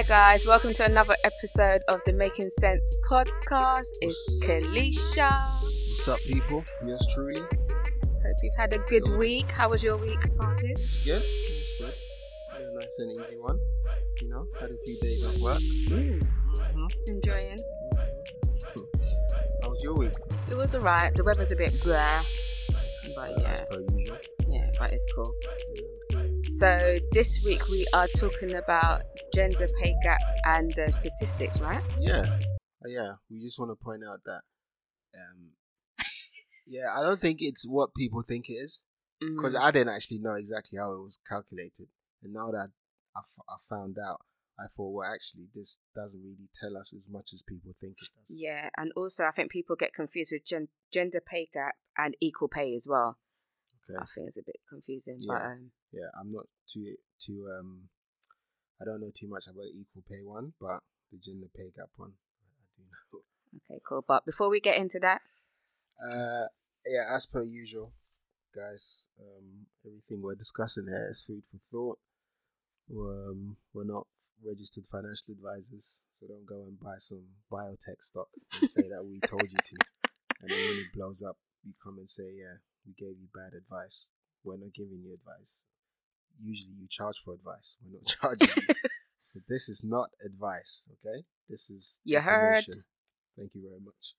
Hi guys, welcome to another episode of the Making Cents podcast. It's Kalisha. What's up, people? Yes, truly. Hope you've had a good week. How was your week, Francis? Good. It's good. Had a nice and easy one. You know, had a few days off work. Mm, Mm-hmm. enjoying. How was your week? It was alright. The weather's a bit blah, but yeah, As per usual. yeah, but it's cool. Yeah. So this week we are talking about gender pay gap and uh, statistics, right? Yeah. Uh, yeah. We just want to point out that, um, yeah, I don't think it's what people think it is because Mm. I didn't actually know exactly how it was calculated, and now that I, f- I found out, I thought, well, actually, this doesn't really tell us as much as people think it does. Yeah, and also I think people get confused with gen- gender pay gap and equal pay as well. Okay. I think it's a bit confusing, Yeah. but um, yeah, I'm not too too um I don't know too much about the equal pay one, but the gender pay gap one I do know. okay, cool. But before we get into that, Uh yeah, as per usual, guys, um everything we're discussing here is food for thought. Um we're not registered financial advisors, so don't go and buy some biotech stock and say that we told you to. And then when it blows up, you come and say, Yeah, we gave you bad advice. We're not giving you advice. Usually you charge for advice. We're not charging. So this is not advice, okay? This is You heard. information. Thank you very much.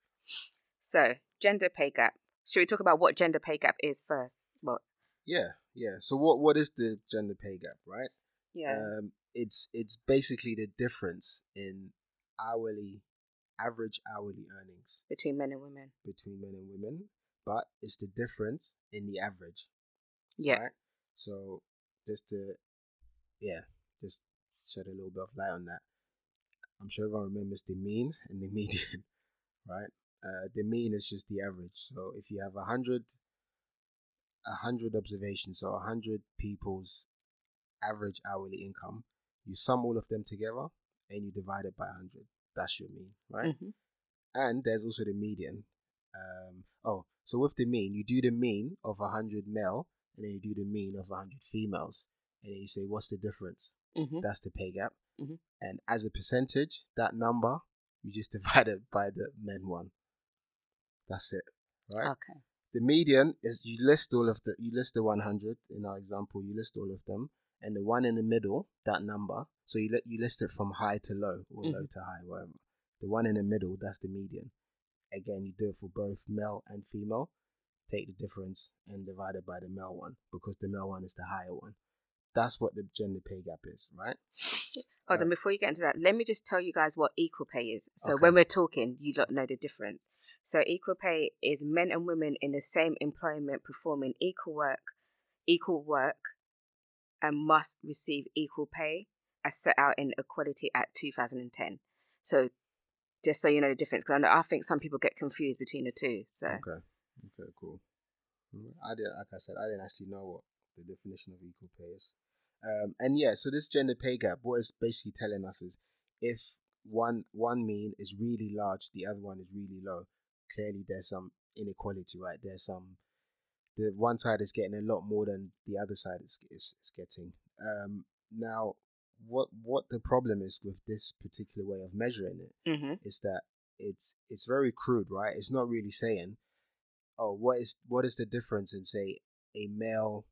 so gender pay gap. Should we talk about what gender pay gap is first? Well, Yeah, yeah. So what what is the gender pay gap, right? yeah, Um it's it's basically the difference in hourly average hourly earnings between men and women. between men and women, but it's the difference in the average. Yeah, Right? So just to yeah, just shed a little bit of light on that. I'm sure everyone remembers the mean and the median, right? Uh, the mean is just the average. So if you have a hundred, a hundred observations, so a hundred people's average hourly income, you sum all of them together and you divide it by a hundred. That's your mean, right? Mhm. and there's also the median. Um, oh, so with the mean, you do the mean of a 100 male, and then you do the mean of 100 females, and then you say, what's the difference? Mhm. That's the pay gap. Mhm. And as a percentage, that number, you just divide it by the men one. That's it, right? Okay. The median is you list all of the, you list the 100 in our example, you list all of them, and the one in the middle, that number, so you, let you list it from high to low, or low Mhm. to high, whatever. The one in the middle, that's the median. Again, you do it for both male and female. Take the difference and divide it by the male one because the male one is the higher one. That's what the gender pay gap is, right? Hold on, before you get into that, let me just tell you guys what equal pay is. So Okay. when we're talking, you don't know the difference. So equal pay is men and women in the same employment performing equal work, equal work, and must receive equal pay as set out in Equality Act 2010. So just so you know the difference, because I, I think some people get confused between the two. So Okay. Okay, cool. Mm, I didn't, like I said, I didn't actually know what the definition of equal pay is. Um, and yeah, so this gender pay gap, what it's basically telling us is if one one mean is really large, the other one is really low. Clearly, there's some inequality, right? There's some the one side is getting a lot more than the other side is is, is getting. Um, now, what what the problem is with this particular way of measuring it hmm is that it's it's very crude, right? It's not really saying, oh, what is what is the difference in say a male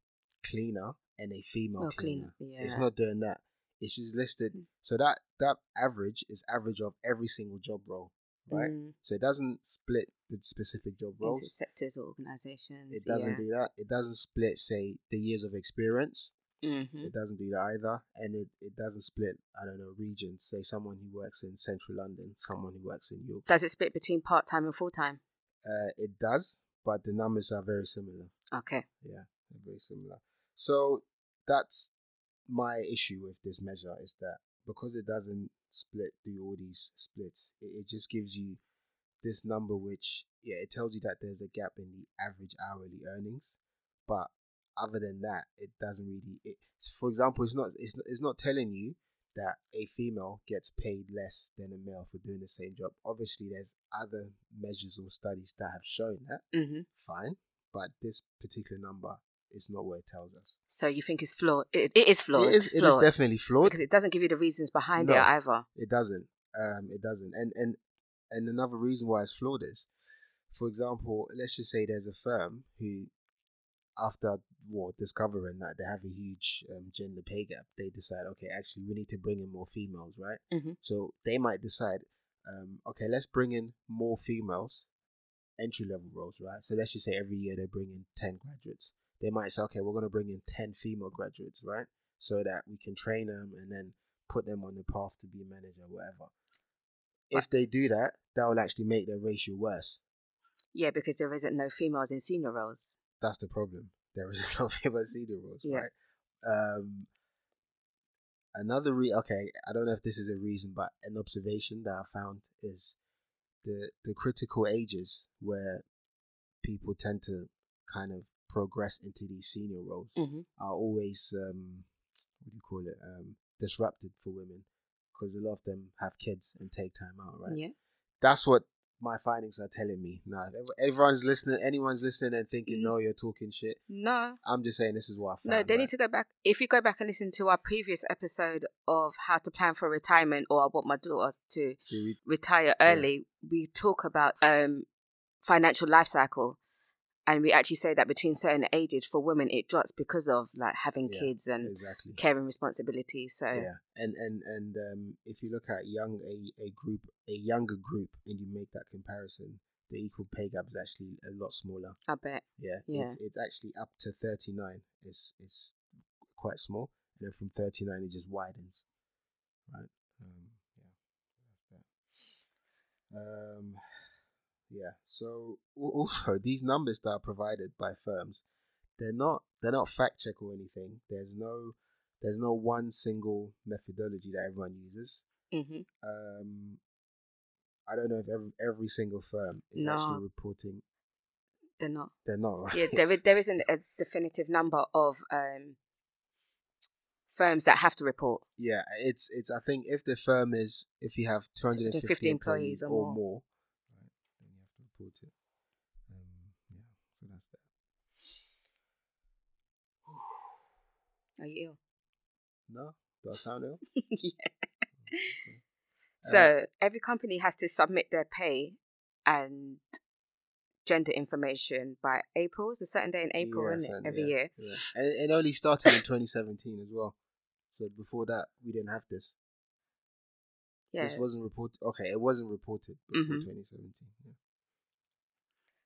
cleaner and a female Male cleaner? cleaner, It's not doing that. It's just listed. So that that average is average of every single job role, right? Mm, So it doesn't split the specific job roles. into sectors or organizations. It doesn't yeah. do that. It doesn't split, say, the years of experience. Mhm. It doesn't do that either. And it, it doesn't split, I don't know, regions. Say someone who works in central London, someone who works in York. Does it split between part time and full time? Uh, it does, but the numbers are very similar. Okay. Yeah, they're very similar. So that's my issue with this measure is that because it doesn't split do all these splits, it, it just gives you this number which yeah, it tells you that there's a gap in the average hourly earnings, but other than that, it doesn't really. It, for example, it's not it's not, it's not telling you that a female gets paid less than a male for doing the same job. Obviously, there's other measures or studies that have shown that. hmm Fine, but this particular number is not what it tells us. So you think it's flawed? It, it is flawed. It is, it is flawed, definitely flawed. because it doesn't give you the reasons behind it either. It doesn't. Um, it doesn't. And and and another reason why it's flawed is, for example, let's just say there's a firm who, after well, discovering that they have a huge um, gender pay gap, they decide, okay, actually, we need to bring in more females, right? Mhm. So they might decide, um, okay, let's bring in more females, entry level roles, right? So let's just say every year they bring in ten graduates. They might say, okay, we're going to bring in ten female graduates, right? So that we can train them and then put them on the path to be a manager, whatever. If they do that, that will actually make their ratio worse. Yeah, because there isn't no females in senior roles. That's the problem. There is a no female senior roles, Yeah. right? Um, another re okay, I don't know if this is a reason, but an observation that I found is the the critical ages where people tend to kind of progress into these senior roles Mm-hmm. are always um what do you call it um disrupted for women because a lot of them have kids and take time out right Yeah. that's what my findings are telling me ev- everyone's listening anyone's listening and thinking Mm. no you're talking shit No, i'm just saying this is what i found no, they right? need to go back. If you go back and listen to our previous episode of how to plan for retirement, or I want my daughter to we- retire early, we talk about um financial life cycle, and we actually say that between certain ages for women it drops because of like having Yeah, kids and exactly caring responsibilities. So yeah and and and um if you look at young a, a group a younger group and you make that comparison the equal pay gap is actually a lot smaller I bet. Yeah, Yeah. It's, it's actually up to 39. It's, it's quite small. And then from 39, it just widens. Right? Um, yeah, that's that. Um, yeah, so also these numbers that are provided by firms, they're not they're not fact check or anything. There's no there's no one single methodology that everyone uses. hmm Um, I don't know if every, every single firm is No. actually reporting. They're not. They're not right. Yeah, there, there isn't a definitive number of um firms that have to report. Yeah, it's it's. I think if the firm is if you have two hundred and 250 employees employees or or more. More, right, then you have to report it. Um, yeah, so that's that. Are you ill? No, do I sound ill? yeah. Okay. So every company has to submit their pay and gender information by April. It's a certain day in April, Yeah, isn't it? Every yeah, year. Yeah, and it only started in twenty seventeen as well. So before that, we didn't have this. Yeah. This wasn't reported. Okay, it wasn't reported before Mhm. twenty seventeen. Yeah.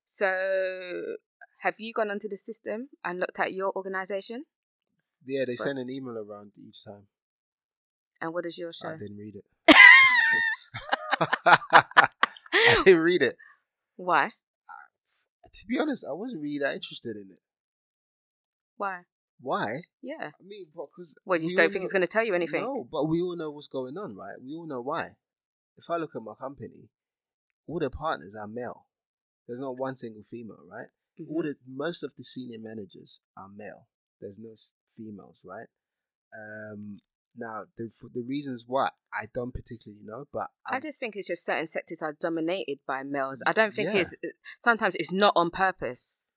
So have you gone onto the system and looked at your organization? yeah, they Right. send an email around each time. And what does yours show? I didn't read it. I didn't read it. Why? To be honest, I wasn't really that interested in it. Why? Why? Yeah. I mean, because Well, you don't think it's going to tell you anything? No, but we all know what's going on, right? We all know why. If I look at my company, all the partners are male. There's not one single female, right? Mhm. All the most of the senior managers are male. There's no females, right? Um, now the the reasons why I don't particularly know, but I I'm- just think it's just certain sectors are dominated by males. I don't think Yeah. it's sometimes it's not on purpose.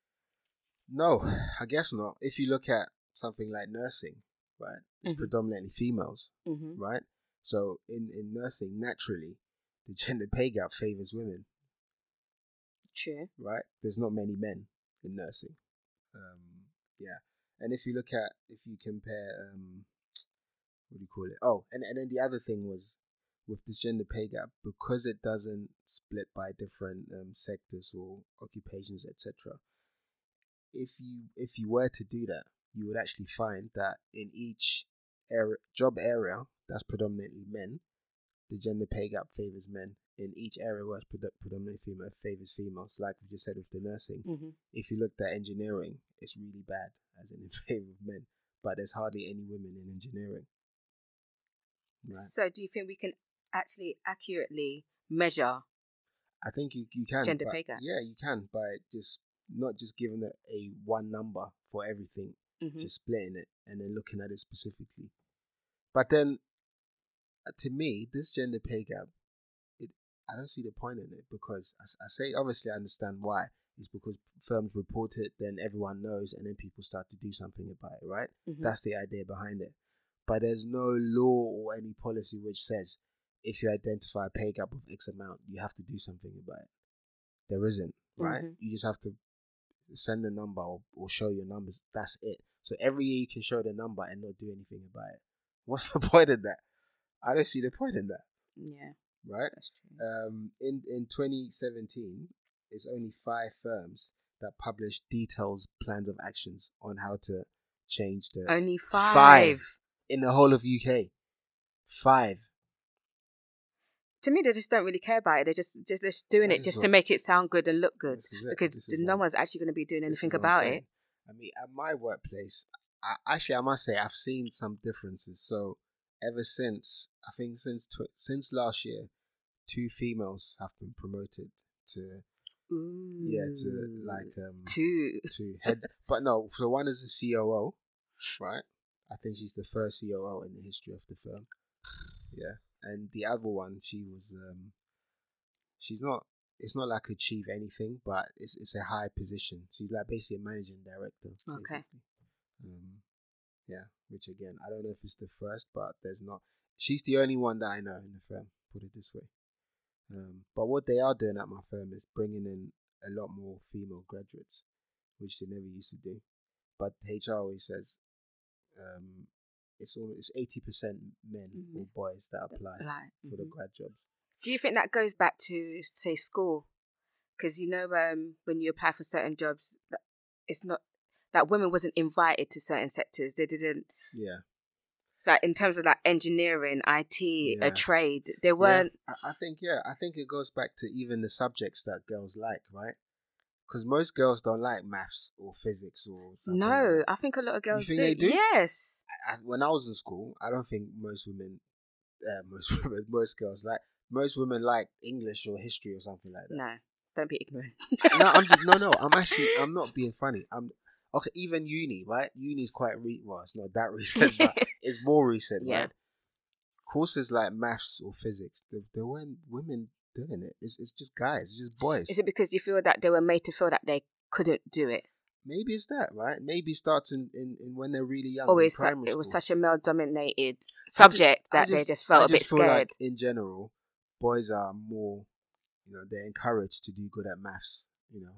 no, I guess not. If you look at something like nursing, right, it's Mhm. predominantly females. hmm right? So in, in nursing, naturally, the gender pay gap favors women, True. right? There's not many men in nursing. Um, yeah, and if you look at if you compare, um, what do you call it? Oh, and and then the other thing was with this gender pay gap because it doesn't split by different um, sectors or occupations, etc. If you if you were to do that, you would actually find that in each area, job area that's predominantly men, the gender pay gap favors men. In each area where it's predo- predominantly female, favors females. Like we just said with the nursing, hmm if you looked at engineering, it's really bad, as in in favor of men. But there's hardly any women in engineering. Right. So, do you think we can actually accurately measure? I think you, you can Gender pay gap. Yeah, you can by just not just giving it a one number for everything, hmm just splitting it and then looking at it specifically. But then, uh, to me, this gender pay gap, I don't see the point in it because I say obviously I understand why is because firms report it, then everyone knows, and then people start to do something about it, right? Mhm. That's the idea behind it. But there's no law or any policy which says if you identify a pay gap of X amount, you have to do something about it. There isn't, right? Mhm. You just have to send a number or, or show your numbers. That's it. So every year you can show the number and not do anything about it. What's the point in that? I don't see the point in that, yeah, right? that's true. um, in in 2017, it's only five firms that publish details plans of actions on how to change the Only five. Five. in the whole of UK. Five. To me, they just don't really care about it. They're just just, just doing This it just what- to make it sound good and look good This is it. because no one's actually going to be doing anything is what I'm about it. I mean, at my workplace, I, actually, I must say, I've seen some differences. So, ever since I think since tw- since last year, two females have been promoted to Ooh. yeah to like um two. to heads. but no, so one is a COO, right? I think she's the first COO in the history of the firm. Yeah, and the other one, she was um, she's not. It's not like achieve anything, but it's it's a high position. She's like basically a managing director. Okay. basically. Um, yeah, which again, I don't know if it's the first, but there's not. She's the only one that I know in the firm. Put it this way. Um, but what they are doing at my firm is bringing in a lot more female graduates, which they never used to do. But HR always says um, it's almost eighty percent men or Mhm. boys that apply Like, for the mhm. grad jobs. Do you think that goes back to say school? Because you know, um, when you apply for certain jobs, that it's not that women wasn't invited to certain sectors. They didn't Yeah, like in terms of like engineering, IT, Yeah. a trade. They weren't. I, I think yeah, I think it goes back to even the subjects that girls like, right? Because most girls don't like maths or physics or something. No, that. I think a lot of girls think do. they do? Yes. I, when I was in school, I don't think most women, uh, most women, most girls like most women like English or history or something like that. No, don't be ignorant. no, I'm just no, no. I'm actually I'm not being funny. I'm okay. Even uni, right? Uni's quite re- well, it's not that recent, but it's more recent, Yeah. right? Courses like maths or physics, there, there weren't women doing it. It's it's just guys, it's just boys. Is it because you feel that they were made to feel that they couldn't do it, Maybe it's that, right? Maybe it starts in, in, in when they're really young. it's su- it was such a male-dominated subject I that they just felt I a bit scared? Like in general, boys are more, you know, they're encouraged to do good at maths. You know,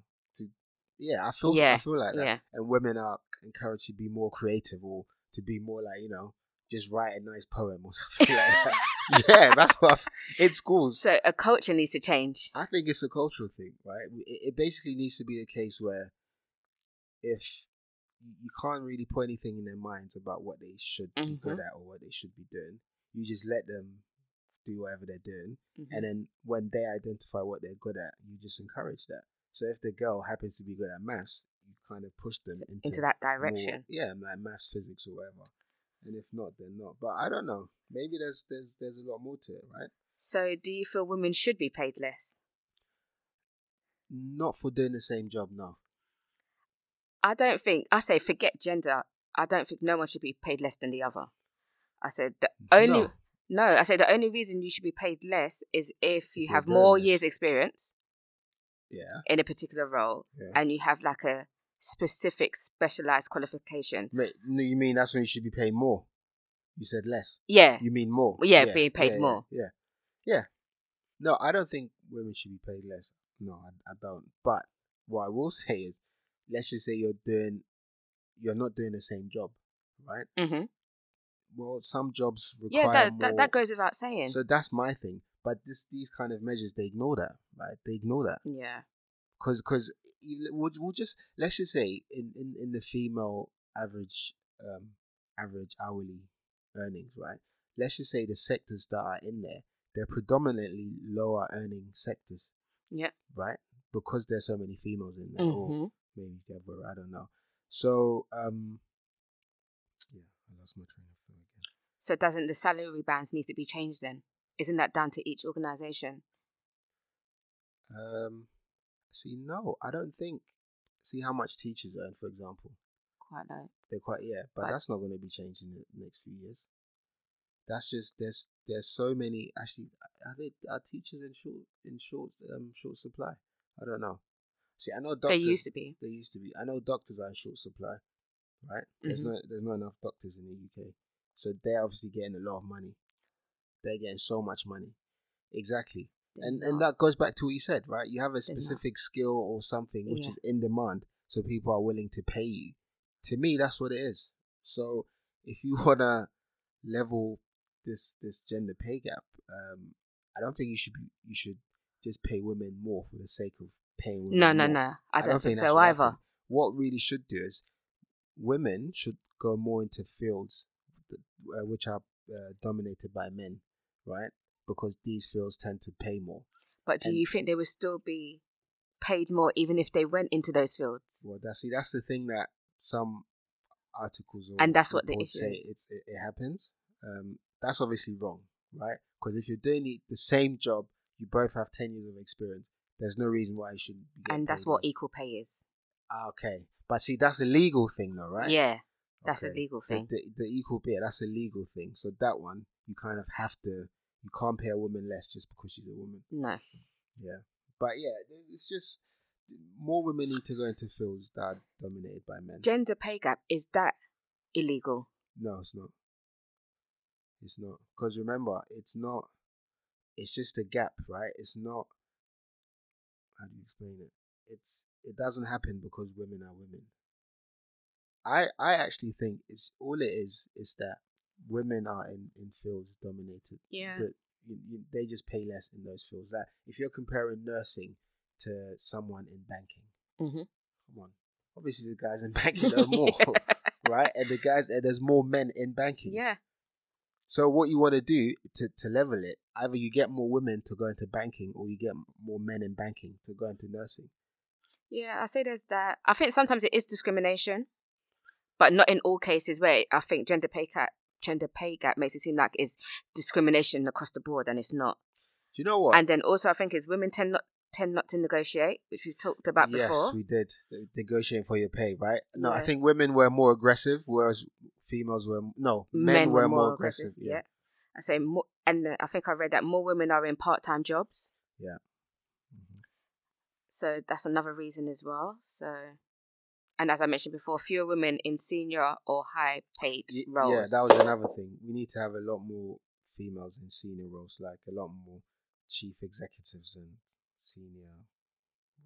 yeah, I feel I feel like that. yeah. And women are encouraged to be more creative or to be more like you know, just write a nice poem or something like that. yeah, that's what I've, in schools. so a culture needs to change. I think it's a cultural thing, right? It, it basically needs to be a case where if you can't really put anything in their minds about what they should be Mhm. good at or what they should be doing, you just let them do whatever they're doing. Mhm. And then when they identify what they're good at, you just encourage that. So if the girl happens to be good at maths, you kind of push them into, into that more- direction. yeah, like maths, physics, or whatever. And if not, then not. But I don't know. Maybe there's there's there's a lot more to it, right? So, do you feel women should be paid less? Not for doing the same job, no. I don't think. I say forget gender. I don't think no one should be paid less than the other. I said the only No. no. I said the only reason you should be paid less is if you you're have more this. years experience Yeah. in a particular role Yeah. and you have like a specific specialized qualification. Wait, no, you mean that's when you should be paid more? You said less. Yeah. You mean more? Well, yeah, being paid yeah, more. Yeah, yeah. No, I don't think women should be paid less. No, I, I don't. But what I will say is, let's just say you're doing, you're not doing the same job, right? hmm Well, some jobs require Yeah, that, more. that that goes without saying. So that's my thing. But this, these kind of measures, they ignore that, right? They ignore that yeah. because because we'll, we'll just let's just say in, in, in the female average um average hourly earnings right let's just say the sectors that are in there they're predominantly lower earning sectors Yeah. right because there's so many females in there or hmm maybe it's the other way, I don't know so um yeah I lost my train of thought again So, doesn't the salary bands need to be changed then? Isn't that down to each organization? um see no I don't think see how much teachers earn for example Quite low. They're quite yeah, but that's not going to be changed in the next few years. That's just there's there's so many actually are they are teachers in short in short um short supply? I don't know. See, I know doctors. They used to be. They used to be. I know doctors are in short supply, right? There's Mhm. no there's not enough doctors in the UK, so they're obviously getting a lot of money. They're getting so much money. Exactly, and and that goes back to what you said, right? You have a specific skill or something which Yeah. is in demand, so people are willing to pay you. To me, that's what it is. So if you wanna level this this gender pay gap, um, I don't think you should be, you should just pay women more for the sake of paying women. No, no, more. no. I don't, think, that so either. happen. What really should do is women should go more into fields that, uh, which are uh, dominated by men, right? Because these fields tend to pay more. But do And- you think they would still be paid more even if they went into those fields? Well, that's see, that's the thing that some articles or And that's what the issue say is. it's it, it happens. Um, that's obviously wrong, right? Because if you're doing the, the same job, you both have ten years of experience. There's no reason why you shouldn't. Be And that's what less. equal pay is. Ah, okay, but see, that's a legal thing, though, right? Yeah, that's a Okay. legal The- thing. The, the, equal pay, that's a legal thing. So that one, you kind of have to. You can't pay a woman less just because she's a woman. No. Yeah, but yeah, it's just more women need to go into fields that are dominated by men. Gender pay gap, is that illegal? No, it's not. It's not. Because remember, it's not. It's just a gap, right? It's not. How do you explain it? It's. It doesn't happen because women are women. I I actually think it's all it is is that women are in in fields dominated. Yeah. That you, you, they just pay less in those fields. That if you're comparing nursing to someone in banking, hmm come on. Obviously, the guys in banking earn more, right? And the guys, there's more men in banking. Yeah. So what you want to do to, to level it, either you get more women to go into banking, or you get more men in banking to go into nursing. Yeah, I say there's that. I think sometimes it is discrimination, but not in all cases where I think gender pay gap gender pay gap makes it seem like it's discrimination across the board and it's not. Do you know what? And then also I think is women tend not tend not to negotiate, which we've talked about yes, before. Yes, we did negotiating for your pay, right? No, I think women were more aggressive, whereas females were no men, were, more aggressive. Yeah. I say more, and I think I read that more women are in part time jobs. Yeah. Mhm. So that's another reason as well. So, and as I mentioned before, fewer women in senior or high paid roles. Yeah, that was another thing. We need to have a lot more females in senior roles, like a lot more chief executives and senior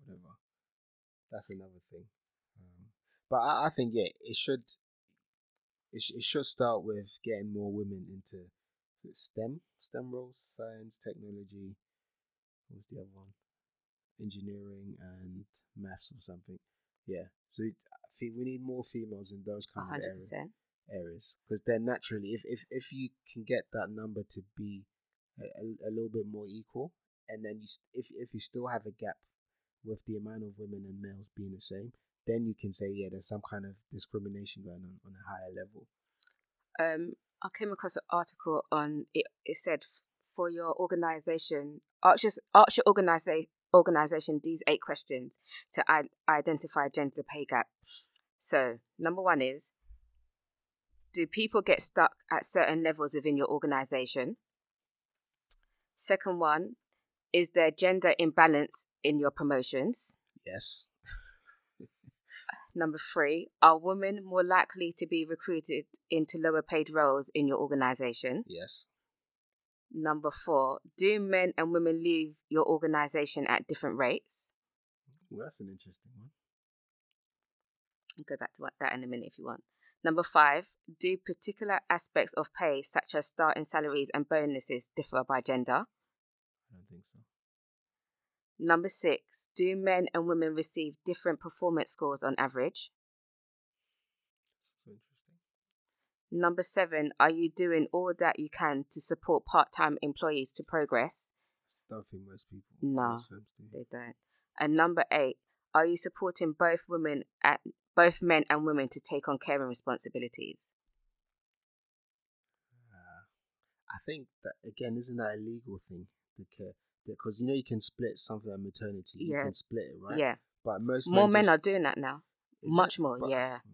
whatever. That's another thing. Um, but I, I think yeah, it should. It, sh- it should start with getting more women into STEM, STEM roles, science, technology. What was the other one? Engineering and maths or something. Yeah. So I think we need more females in those kind of hundred areas areas because then naturally if, if if you can get that number to be a, a, a little bit more equal and then you st- if if you still have a gap with the amount of women and males being the same then you can say yeah there's some kind of discrimination going on on a higher level Um, I came across an article on it. It said for your organization, ask your, your organiza- organization these eight questions to I- identify gender pay gap. So, number one is Do people get stuck at certain levels within your organization? Second one, is there gender imbalance in your promotions? yes Number three, are women more likely to be recruited into lower paid roles in your organization? yes Number four, do men and women leave your organization at different rates? well, that's an interesting one I'll go back to that in a minute if you want. Number five, do particular aspects of pay, such as starting salaries and bonuses, differ by gender? i don't think so Number six, do men and women receive different performance scores on average? so interesting Number seven, are you doing all that you can to support part time employees to progress? I don't think most people No. do. They don't. And number eight, are you supporting both women at both men and women to take on caring responsibilities? Uh, I think that again, isn't that a legal thing? The care, because you know you can split something like maternity. You Yeah. can split it, right? Yeah. But most More men just- are doing that now. much it? more, But- yeah. Hmm.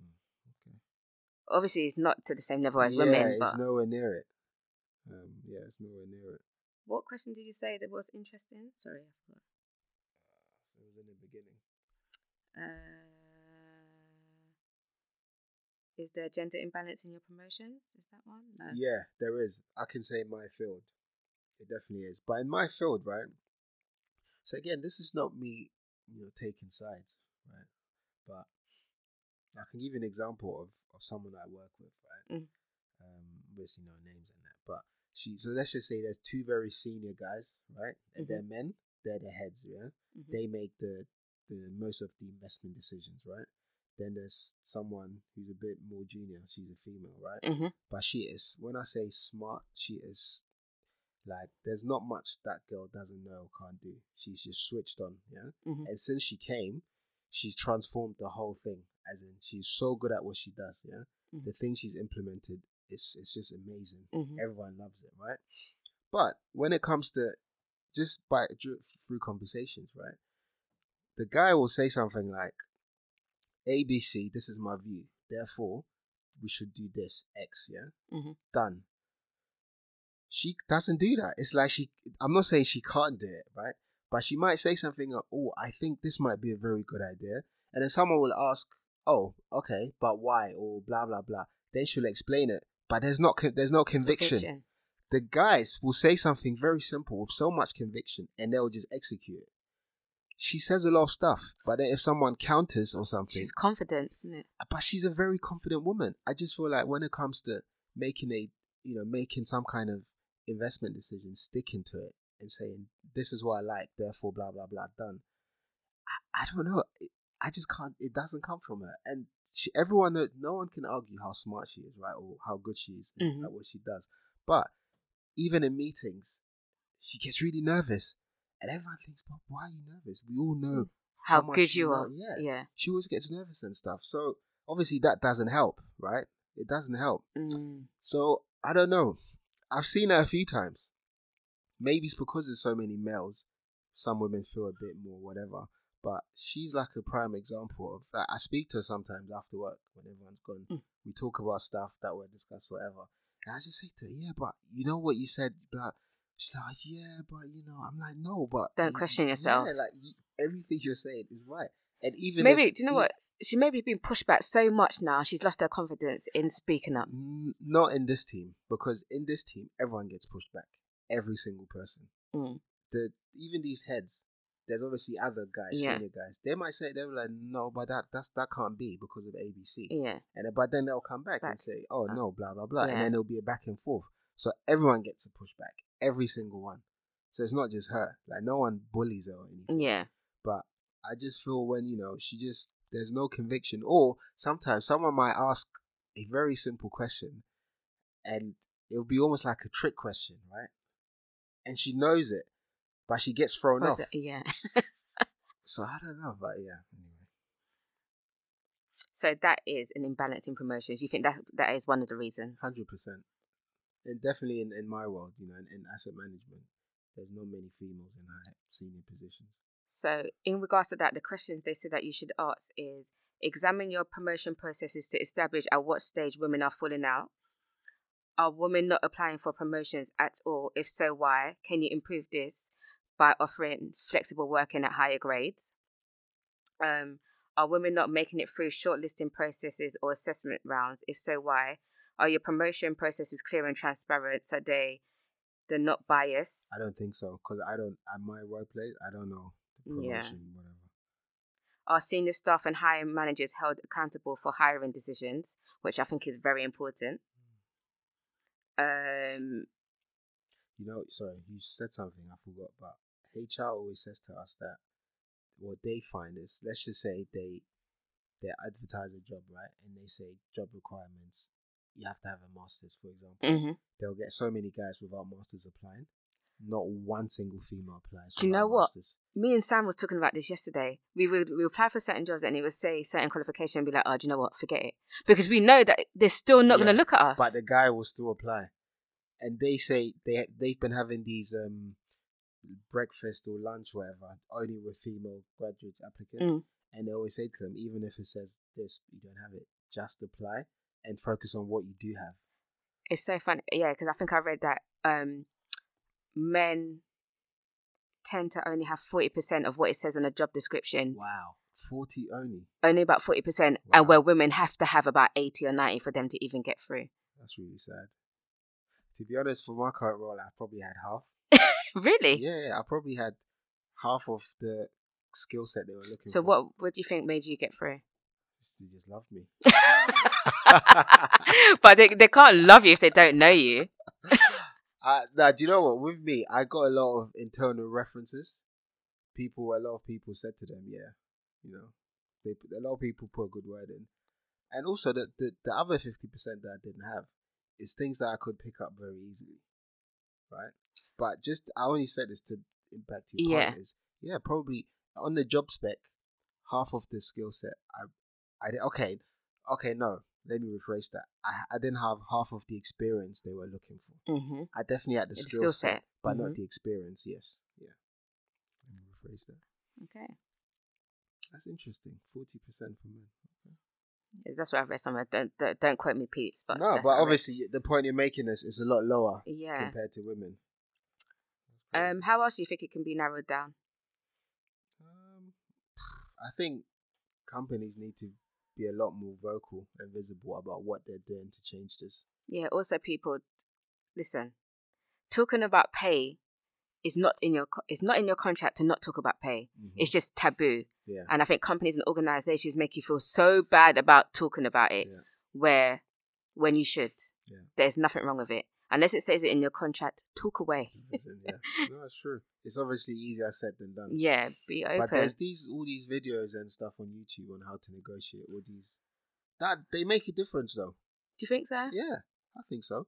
Obviously, it's not to the same level as yeah, women. it's But nowhere near it. Um, yeah, it's nowhere near it. what question did you say that was interesting? Sorry, I forgot. It was in the beginning. Uh, is there gender imbalance in your promotions? Is that one? No. Yeah, there is. I can say in my field, it definitely is. But in my field, right? So again, this is not me, you know, taking sides, right? But I can give you an example of, of someone I work with, right? Mm. Um, obviously no names and that, but she. So let's just say there's two very senior guys, right? And Mhm. they're men. They're the heads, yeah. Mhm. They make the the most of the investment decisions, right? Then there's someone who's a bit more junior. She's a female, right? Mhm. But she is. When I say smart, she is. Like, there's not much that girl doesn't know, can't do. She's just switched on, yeah. Mhm. And since she came, she's transformed the whole thing. As in, she's so good at what she does. Yeah, Mhm. the thing she's implemented is it's just amazing. Mhm. Everyone loves it, right? But when it comes to just by through conversations, right, the guy will say something like, "ABC, this is my view. Therefore, we should do this X. Yeah, Mhm. done." She doesn't do that. It's like she. I'm not saying she can't do it, right? But she might say something. like, Oh, I think this might be a very good idea, and then someone will ask, "Oh, okay, but why?" Or blah blah blah. Then she'll explain it, but there's not con- there's no conviction. Conviction. The guys will say something very simple with so much conviction, and they'll just execute it. She says a lot of stuff, but then if someone counters or something, She's confident, isn't it? Uh, but she's a very confident woman. I just feel like when it comes to making a, you know, making some kind of investment decision, sticking to it and saying this is what I like, therefore blah blah blah done. I, I don't know. It, I just can't. It doesn't come from her, and she, everyone, knows- no one can argue how smart she is, right, or how good she is Mhm. at what she does. But even in meetings, she gets really nervous, and everyone thinks, "But why are you nervous?" We all know How, much good you are. Yeah, Yeah. she always gets nervous and stuff. So obviously that doesn't help, right? It doesn't help. Mm. So I don't know. I've seen her a few times. Maybe it's because there's so many males. Some women feel a bit more whatever. But she's like a prime example of that. I speak to her sometimes after work when everyone's gone. Mm. We talk about stuff that we discuss, whatever. And I just say to her, yeah, but you know what you said, but she's like, yeah, but you know, I'm like, no, but Don't you- question yeah, yourself. like you, everything you're saying is right. And even Maybe, if- do you know what? She maybe been pushed back so much now, she's lost her confidence in speaking up. N- Not in this team, because in this team, everyone gets pushed back. Every single person. Mm. The even these heads. There's obviously other guys, Yeah. senior guys. They might say they were like, no, but that that's that can't be because of ABC. Yeah. And but then they'll come back, and say, oh Uh, no, blah blah blah, and then there'll be a back and forth. So everyone gets a pushback, every single one. So it's not just her. Like no one bullies her or anything. Yeah. But I just feel when you know she just there's no conviction, or sometimes someone might ask a very simple question, and it'll be almost like a trick question, right? And she knows it, but she gets thrown Was off. it- Yeah. So I don't know, but yeah. So that is an imbalance in promotions. You think that that is one of the reasons? hundred percent, and definitely in, in my world, you know, in, in asset management, there's not many females in high senior positions. So, in regards to that, the question they said that you should ask is examine your promotion processes to establish at what stage women are falling out. Are women not applying for promotions at all? If so, why? Can you improve this by offering flexible working at higher grades? Um, are women not making it through shortlisting processes or assessment rounds? If so, why? Are your promotion processes clear and transparent so they they're not biased? I don't think so because I don't at my workplace. I don't know the Yeah. whatever. Are senior staff and hiring managers held accountable for hiring decisions, which I think is very important? Um, You know, sorry, you said something I forgot, but HR always says to us that what they find is, let's just say they they advertise a job, right, and they say job requirements, you have to have a master's, for example. mhm. They'll get so many guys without masters applying. Not one single female applies. Do you know what? masters. Me and Sam was talking about this yesterday. We would we apply for certain jobs and it would say certain qualification and be like, oh, do you know what? Forget it. Because we know that they're still not going to look at us. But the guy will still apply, and they say they they've been having these um breakfast or lunch, whatever, only with female graduates applicants, Mm. and they always say to them, even if it says this, you don't have it, just apply and focus on what you do have. it's so funny. Yeah, because I think I read that um, men tend to only have 40% of what it says on a job description Wow, 40 only. Only about 40%, Wow. and where women have to have about 80 or 90 for them to even get through. That's really sad. To be honest, for my current role, I probably had half. Really? Yeah, I probably had half of the skill set they were looking So for. what what do you think made you get through? Just, they just love me. but they, they can't love you if they don't know you. Uh, now, do you know what? With me, I got a lot of internal references. People, a lot of people said to them, yeah, you know, they a lot of people put a good word in, and also the the, the other fifty percent that I didn't have is things that I could pick up very easily, right? But just I only said this to impact your Yeah. point is yeah, probably on the job spec, half of the skill set I I did okay, okay, no, let me rephrase that. I I didn't have half of the experience they were looking for. hmm I definitely had the The skill, skill set, set. but Mhm. not the experience. Yes, yeah. Let me rephrase that. Okay. That's interesting. Forty percent for men. Yeah, That's what I read somewhere. Don't, don't, don't quote me, Pete's. But no, but what I read. obviously the point you're making is is a lot lower Yeah. compared to women. Um, how else do you think it can be narrowed down? Um, I think companies need to be a lot more vocal and visible about what they're doing to change this. Yeah. Also, people, listen. Talking about pay is not in your it's not in your contract to not talk about pay. Mhm. It's just taboo. Yeah. And I think companies and organizations make you feel so bad about talking about it, Yeah. where when you should, Yeah. there's nothing wrong with it. Unless it says it in your contract, talk away. yeah. No, it's true. It's obviously easier said than done. Yeah, be open. But there's these all these videos and stuff on YouTube on how to negotiate all these. That they make a difference though. Do you think so? Yeah, I think so.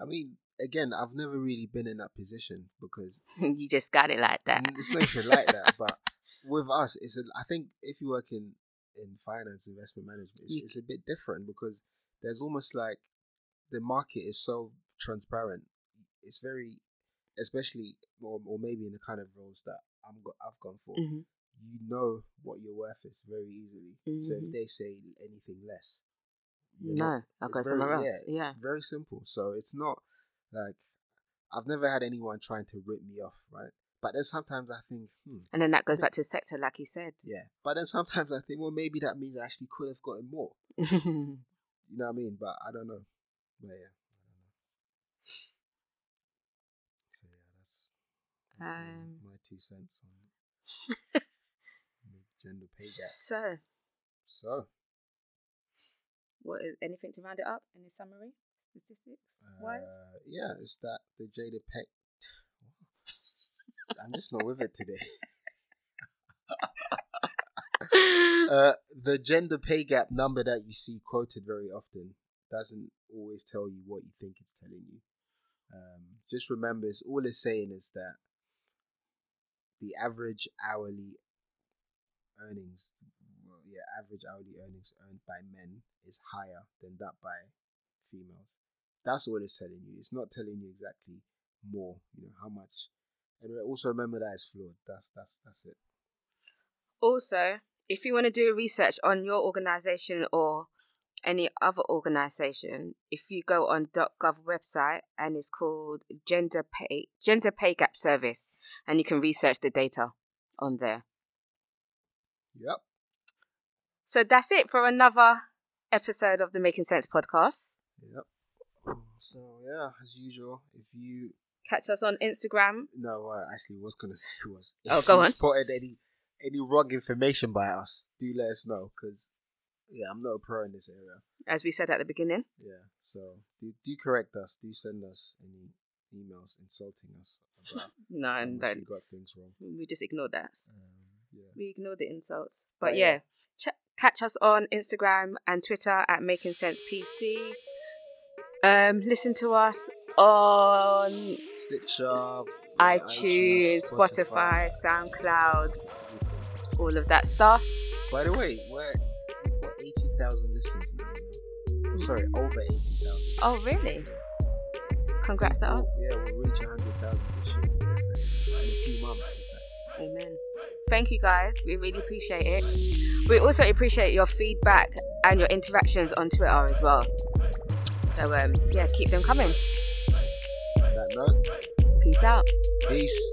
I mean, again, I've never really been in that position because you just got it like that. Mm, it's nothing like that. But with us, it's a, I think if you work in in finance, investment management, it's, You- it's a bit different because there's almost like the market is so transparent. It's very, especially or, or maybe in the kind of roles that I'm go, I've gone for. Mhm. You know what your worth is very easily. So if Mhm. they say anything less, No, not- I'll go somewhere else. Yeah. very simple. So it's not like I've never had anyone trying to rip me off, right? But then sometimes I think, hmm, And then that goes back to sector, like you said. yeah. But then sometimes I think, well, maybe that means I actually could have gotten more. You know what I mean? But I don't know. But yeah, I don't know. So yeah, that's, that's uh, Um, my two cents on the gender pay gap. so, So, what is anything to round it up? Any summary? Statistics wise? uh, yeah, it's that the Jada Peck. I'm just not with it today. uh, the gender pay gap number that you see quoted very often doesn't always tell you what you think it's telling you. Um, just remember, it's all it's saying is that the average hourly earnings, well, yeah, average hourly earnings earned by men is higher than that by females. That's all it's telling you. It's not telling you exactly more, you know, how much. And also remember that it's flawed. That's that's that's it. Also, if you want to do research on your organization or any other organization, if you go on .gov website and it's called Gender Pay Gender Pay Gap Service, and you can research the data on there. Yep. So that's it for another episode of the Making Cents podcast. Yep. So yeah, as usual, if you Catch us on Instagram. no, I actually was gonna say was Oh, go on. Spotted any any wrong information by us? Do let us know because yeah, I'm not a pro in this area. As we said at the beginning, Yeah, so do do correct us. Do send us any emails insulting us about no, and don't. we got things wrong. We just ignore that. Um, yeah. We ignore the insults. But But yeah, yeah. ch- catch us on Instagram and Twitter at Making Cents PC. Um, listen to us on Stitcher, iTunes, Spotify, SoundCloud, all of that stuff. By the way, we're 80,000 listens now. Mm. Sorry, over 80,000. Oh, really? Congrats to us. Yeah, we'll reach 100,000 this year. In a few months. Amen. Thank you guys. We really appreciate it. We also appreciate your feedback and your interactions on Twitter as well. So, um, yeah, keep them coming. On that note, peace out. Peace.